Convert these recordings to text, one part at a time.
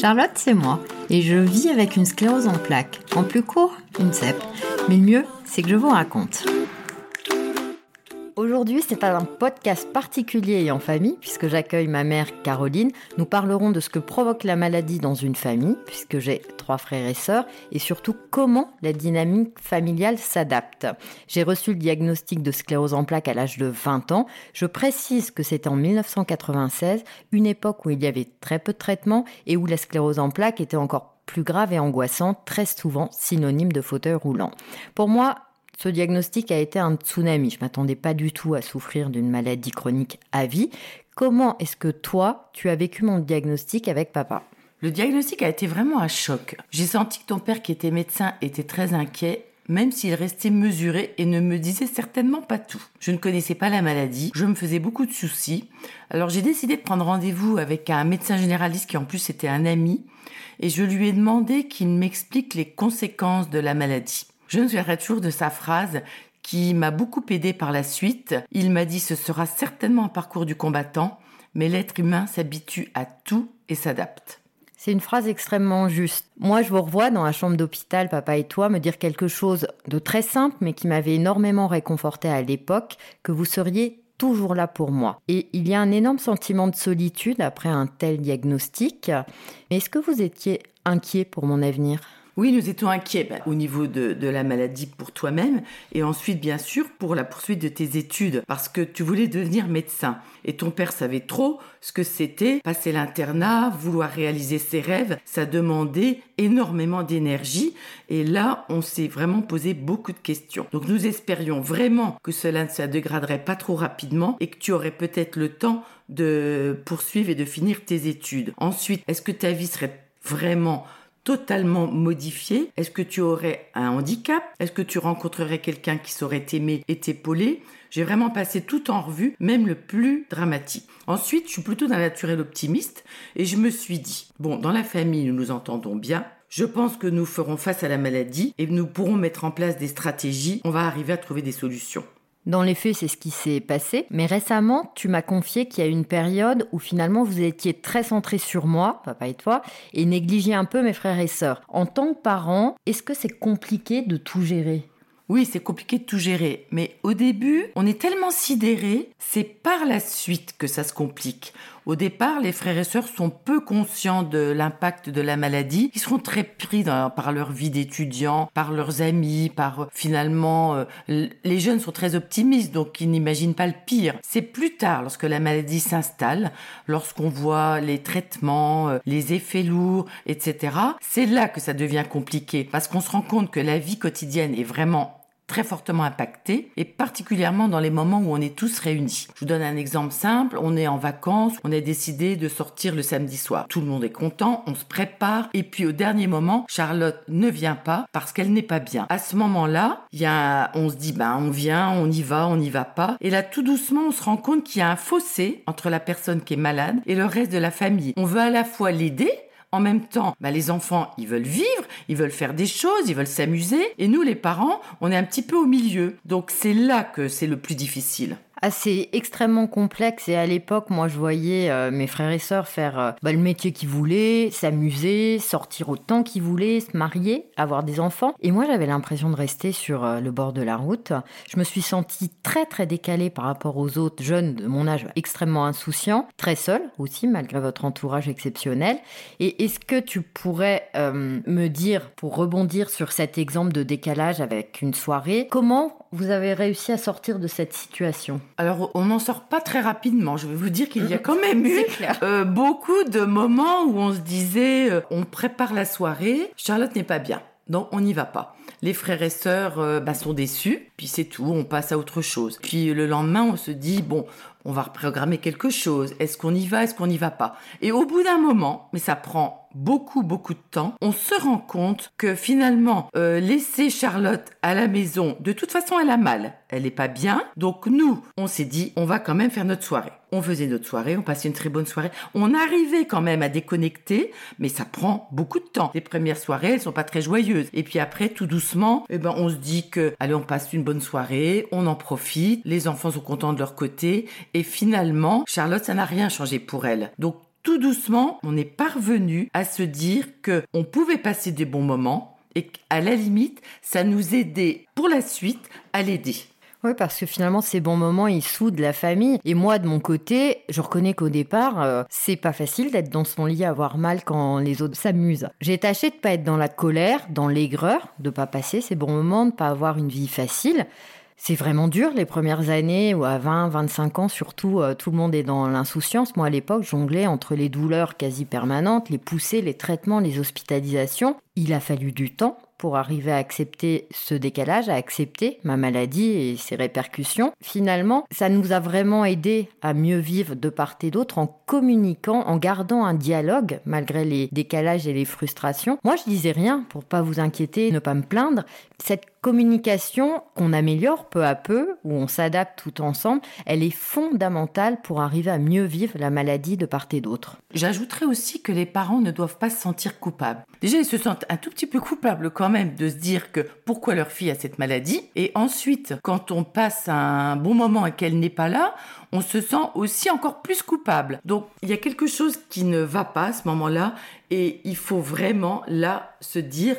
Charlotte, c'est moi, et je vis avec une sclérose en plaques. En plus court, une CEP. Mais le mieux, c'est que je vous raconte. Aujourd'hui, c'est un podcast particulier et en famille, puisque j'accueille ma mère Caroline. Nous parlerons de ce que provoque la maladie dans une famille, puisque j'ai trois frères et sœurs, et surtout comment la dynamique familiale s'adapte. J'ai reçu le diagnostic de sclérose en plaques à l'âge de 20 ans. Je précise que c'était en 1996, une époque où il y avait très peu de traitements et où la sclérose en plaques était encore plus grave et angoissante, très souvent synonyme de fauteuil roulant. Pour moi, ce diagnostic a été un tsunami. Je m'attendais pas du tout à souffrir d'une maladie chronique à vie. Comment est-ce que toi, tu as vécu mon diagnostic avec papa? Le diagnostic a été vraiment un choc. J'ai senti que ton père, qui était médecin, était très inquiet même s'il restait mesuré et ne me disait certainement pas tout. Je ne connaissais pas la maladie, je me faisais beaucoup de soucis, alors j'ai décidé de prendre rendez-vous avec un médecin généraliste qui en plus était un ami, et je lui ai demandé qu'il m'explique les conséquences de la maladie. Je me souviendrai toujours de sa phrase qui m'a beaucoup aidé par la suite. Il m'a dit ce sera certainement un parcours du combattant, mais l'être humain s'habitue à tout et s'adapte. C'est une phrase extrêmement juste. Moi, je vous revois dans la chambre d'hôpital, papa et toi, me dire quelque chose de très simple, mais qui m'avait énormément réconforté à l'époque, que vous seriez toujours là pour moi. Et il y a un énorme sentiment de solitude après un tel diagnostic. Mais est-ce que vous étiez inquiet pour mon avenir? Oui, nous étions inquiets bah, au niveau de, la maladie pour toi-même et ensuite, bien sûr, pour la poursuite de tes études parce que tu voulais devenir médecin. Et ton père savait trop ce que c'était passer l'internat, vouloir réaliser ses rêves. Ça demandait énormément d'énergie et là, on s'est vraiment posé beaucoup de questions. Donc, nous espérions vraiment que cela ne se dégraderait pas trop rapidement et que tu aurais peut-être le temps de poursuivre et de finir tes études. Ensuite, est-ce que ta vie serait vraiment totalement modifié Est-ce que tu aurais un handicap? Est-ce que tu rencontrerais quelqu'un qui saurait t'aimer et t'épauler? J'ai vraiment passé tout en revue, même le plus dramatique. Ensuite, je suis plutôt d'un naturel optimiste et je me suis dit, bon, dans la famille, nous nous entendons bien. Je pense que nous ferons face à la maladie et nous pourrons mettre en place des stratégies. On va arriver à trouver des solutions. Dans les faits, c'est ce qui s'est passé. Mais récemment, tu m'as confié qu'il y a une période où finalement vous étiez très centré sur moi, papa et toi, et négligiez un peu mes frères et sœurs. En tant que parent, est-ce que c'est compliqué de tout gérer? Oui, c'est compliqué de tout gérer, mais au début, on est tellement sidéré, c'est par la suite que ça se complique. Au départ, les frères et sœurs sont peu conscients de l'impact de la maladie. Ils seront très pris par leur vie d'étudiant, par leurs amis, par finalement euh, les jeunes sont très optimistes donc ils n'imaginent pas le pire. C'est plus tard lorsque la maladie s'installe, lorsqu'on voit les traitements, euh, les effets lourds, etc. C'est là que ça devient compliqué parce qu'on se rend compte que la vie quotidienne est vraiment très fortement impacté et particulièrement dans les moments où on est tous réunis. Je vous donne un exemple simple, on est en vacances, on a décidé de sortir le samedi soir. Tout le monde est content, on se prépare et puis au dernier moment, Charlotte ne vient pas parce qu'elle n'est pas bien. À ce moment-là, on se dit ben on vient, on y va, on n'y va pas et là tout doucement, on se rend compte qu'il y a un fossé entre la personne qui est malade et le reste de la famille. On veut à la fois l'aider en même temps, bah, les enfants, ils veulent vivre, ils veulent faire des choses, ils veulent s'amuser. Et nous, les parents, on est un petit peu au milieu. Donc c'est là que c'est le plus difficile assez extrêmement complexe et à l'époque moi je voyais euh, mes frères et sœurs faire euh, bah, le métier qu'ils voulaient, s'amuser, sortir autant qu'ils voulaient, se marier, avoir des enfants et moi j'avais l'impression de rester sur euh, le bord de la route. Je me suis sentie très très décalée par rapport aux autres jeunes de mon âge extrêmement insouciants, très seule aussi malgré votre entourage exceptionnel. Et est-ce que tu pourrais me dire pour rebondir sur cet exemple de décalage avec une soirée, comment vous avez réussi à sortir de cette situation Alors, on n'en sort pas très rapidement. Je vais vous dire qu'il y a quand même eu euh, beaucoup de moments où on se disait, euh, on prépare la soirée, Charlotte n'est pas bien. Donc on n'y va pas. Les frères et sœurs euh, bah, sont déçus, puis c'est tout, on passe à autre chose. Puis le lendemain, on se dit, bon, on va reprogrammer quelque chose. Est-ce qu'on y va, est-ce qu'on n'y va pas? Et au bout d'un moment, mais ça prend beaucoup, beaucoup de temps, on se rend compte que finalement, euh, laisser Charlotte à la maison, de toute façon, elle a mal. Elle n'est pas bien. Donc nous, on s'est dit, on va quand même faire notre soirée. On faisait notre soirée, on passait une très bonne soirée. On arrivait quand même à déconnecter, mais ça prend beaucoup de temps. Les premières soirées, elles sont pas très joyeuses. Et puis après, tout doucement, eh ben, on se dit que, allez, on passe une bonne soirée, on en profite, les enfants sont contents de leur côté. Et finalement, Charlotte, ça n'a rien changé pour elle. Donc tout doucement, on est parvenu à se dire que on pouvait passer des bons moments et qu'à la limite, ça nous aidait pour la suite à l'aider. Oui, parce que finalement, ces bons moments, ils soudent la famille. Et moi, de mon côté, je reconnais qu'au départ, euh, c'est pas facile d'être dans son lit, avoir mal quand les autres s'amusent. J'ai tâché de pas être dans la colère, dans l'aigreur, de pas passer ces bons moments, de pas avoir une vie facile. C'est vraiment dur les premières années ou à 20, 25 ans surtout, euh, tout le monde est dans l'insouciance. Moi à l'époque, jonglais entre les douleurs quasi permanentes, les poussées, les traitements, les hospitalisations. Il a fallu du temps pour arriver à accepter ce décalage, à accepter ma maladie et ses répercussions. Finalement, ça nous a vraiment aidé à mieux vivre de part et d'autre en communiquant, en gardant un dialogue malgré les décalages et les frustrations. Moi, je disais rien pour pas vous inquiéter, ne pas me plaindre. Cette communication qu'on améliore peu à peu, où on s'adapte tout ensemble, elle est fondamentale pour arriver à mieux vivre la maladie de part et d'autre. J'ajouterais aussi que les parents ne doivent pas se sentir coupables. Déjà, ils se sentent un tout petit peu coupables quand même de se dire que pourquoi leur fille a cette maladie. Et ensuite, quand on passe un bon moment et qu'elle n'est pas là, on se sent aussi encore plus coupable. Donc, il y a quelque chose qui ne va pas à ce moment-là et il faut vraiment là se dire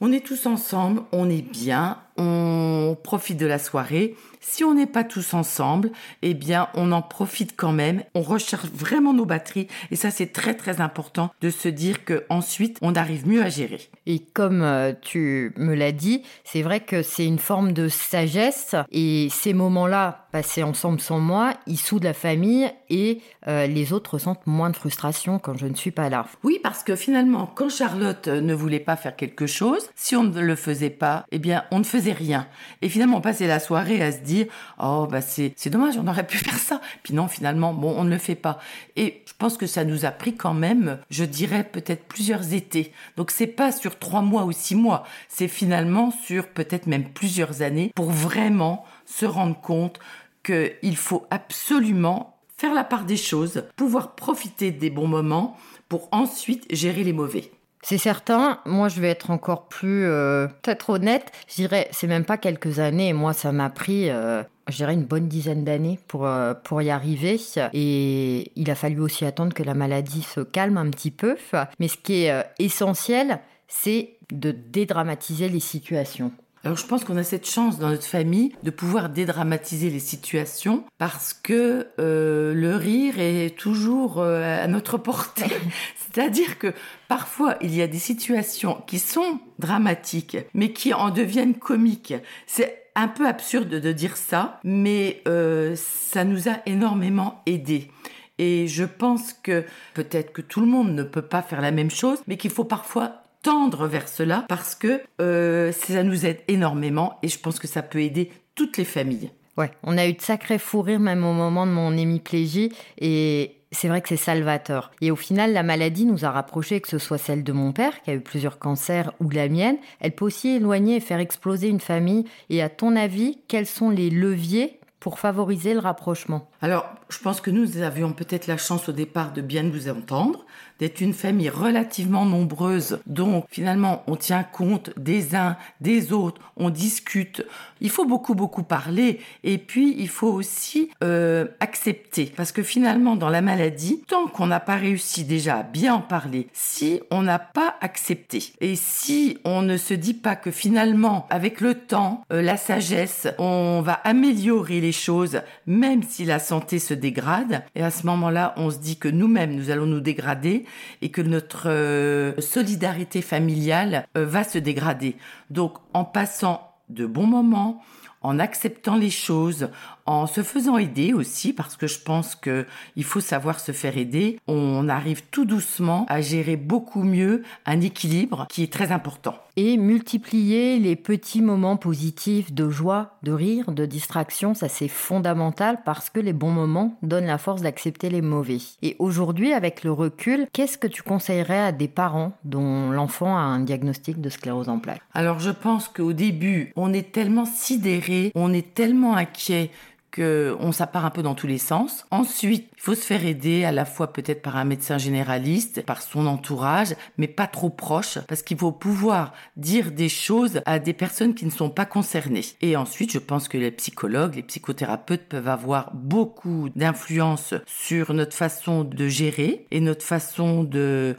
on est tous ensemble, on est bien, on profite de la soirée. Si on n'est pas tous ensemble, eh bien, on en profite quand même. On recherche vraiment nos batteries. Et ça, c'est très, très important de se dire que ensuite, on arrive mieux à gérer. Et comme euh, tu me l'as dit, c'est vrai que c'est une forme de sagesse. Et ces moments-là, passés ensemble sans moi, ils soudent la famille et euh, les autres ressentent moins de frustration quand je ne suis pas là. Oui, parce que finalement, quand Charlotte ne voulait pas faire quelque chose, si on ne le faisait pas, eh bien, on ne faisait rien. Et finalement, on passait la soirée à se dire, oh, bah, c'est, c'est dommage, on aurait pu faire ça. Puis non, finalement, bon, on ne le fait pas. Et je pense que ça nous a pris quand même, je dirais, peut-être plusieurs étés. Donc, c'est pas sur trois mois ou six mois. C'est finalement sur peut-être même plusieurs années pour vraiment se rendre compte qu'il faut absolument faire la part des choses, pouvoir profiter des bons moments pour ensuite gérer les mauvais. C'est certain. Moi, je vais être encore plus euh, peut-être honnête. Je dirais, c'est même pas quelques années. Moi, ça m'a pris, euh, je dirais, une bonne dizaine d'années pour euh, pour y arriver. Et il a fallu aussi attendre que la maladie se calme un petit peu. Mais ce qui est essentiel, c'est de dédramatiser les situations. Alors je pense qu'on a cette chance dans notre famille de pouvoir dédramatiser les situations parce que euh, le rire est toujours euh, à notre portée. C'est-à-dire que parfois il y a des situations qui sont dramatiques mais qui en deviennent comiques. C'est un peu absurde de dire ça, mais euh, ça nous a énormément aidés. Et je pense que peut-être que tout le monde ne peut pas faire la même chose, mais qu'il faut parfois tendre vers cela parce que euh, ça nous aide énormément et je pense que ça peut aider toutes les familles. Ouais, on a eu de sacrés fous rires même au moment de mon hémiplégie et c'est vrai que c'est salvateur. Et au final, la maladie nous a rapprochés, que ce soit celle de mon père, qui a eu plusieurs cancers, ou la mienne. Elle peut aussi éloigner et faire exploser une famille. Et à ton avis, quels sont les leviers pour favoriser le rapprochement? Alors, je pense que nous avions peut-être la chance au départ de bien nous entendre, d'être une famille relativement nombreuse, donc finalement on tient compte des uns, des autres, on discute. Il faut beaucoup beaucoup parler et puis il faut aussi euh, accepter parce que finalement dans la maladie, tant qu'on n'a pas réussi déjà à bien en parler, si on n'a pas accepté et si on ne se dit pas que finalement avec le temps, euh, la sagesse, on va améliorer les choses même si la santé se dégrade et à ce moment-là on se dit que nous-mêmes nous allons nous dégrader et que notre euh, solidarité familiale euh, va se dégrader. Donc en passant de bons moments, en acceptant les choses, en se faisant aider aussi, parce que je pense que il faut savoir se faire aider. On arrive tout doucement à gérer beaucoup mieux un équilibre qui est très important. Et multiplier les petits moments positifs de joie, de rire, de distraction, ça c'est fondamental parce que les bons moments donnent la force d'accepter les mauvais. Et aujourd'hui, avec le recul, qu'est-ce que tu conseillerais à des parents dont l'enfant a un diagnostic de sclérose en plaques? Alors je pense qu'au début, on est tellement sidéré, on est tellement inquiet on s'appart un peu dans tous les sens. Ensuite, il faut se faire aider à la fois peut-être par un médecin généraliste, par son entourage, mais pas trop proche, parce qu'il faut pouvoir dire des choses à des personnes qui ne sont pas concernées. Et ensuite, je pense que les psychologues, les psychothérapeutes peuvent avoir beaucoup d'influence sur notre façon de gérer et notre façon de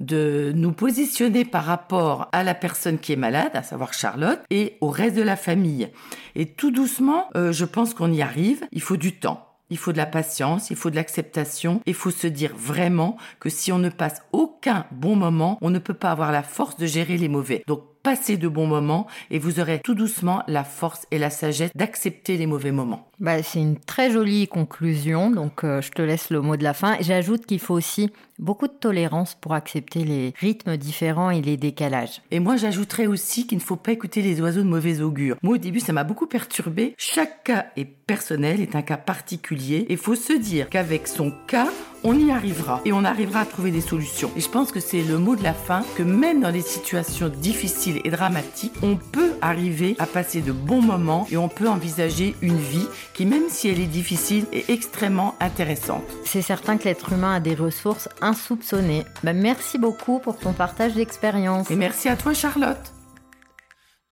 de nous positionner par rapport à la personne qui est malade, à savoir Charlotte, et au reste de la famille. Et tout doucement, euh, je pense qu'on y arrive. Il faut du temps. Il faut de la patience, il faut de l'acceptation, il faut se dire vraiment que si on ne passe aucun bon moment, on ne peut pas avoir la force de gérer les mauvais. Passez de bons moments et vous aurez tout doucement la force et la sagesse d'accepter les mauvais moments. Bah, c'est une très jolie conclusion, donc euh, je te laisse le mot de la fin. J'ajoute qu'il faut aussi beaucoup de tolérance pour accepter les rythmes différents et les décalages. Et moi, j'ajouterais aussi qu'il ne faut pas écouter les oiseaux de mauvais augure. Moi, au début, ça m'a beaucoup perturbé. Chaque cas est personnel, est un cas particulier. Il faut se dire qu'avec son cas, on y arrivera et on arrivera à trouver des solutions. Et je pense que c'est le mot de la fin, que même dans les situations difficiles et dramatiques, on peut arriver à passer de bons moments et on peut envisager une vie qui, même si elle est difficile, est extrêmement intéressante. C'est certain que l'être humain a des ressources insoupçonnées. Bah, merci beaucoup pour ton partage d'expérience. Et merci à toi Charlotte.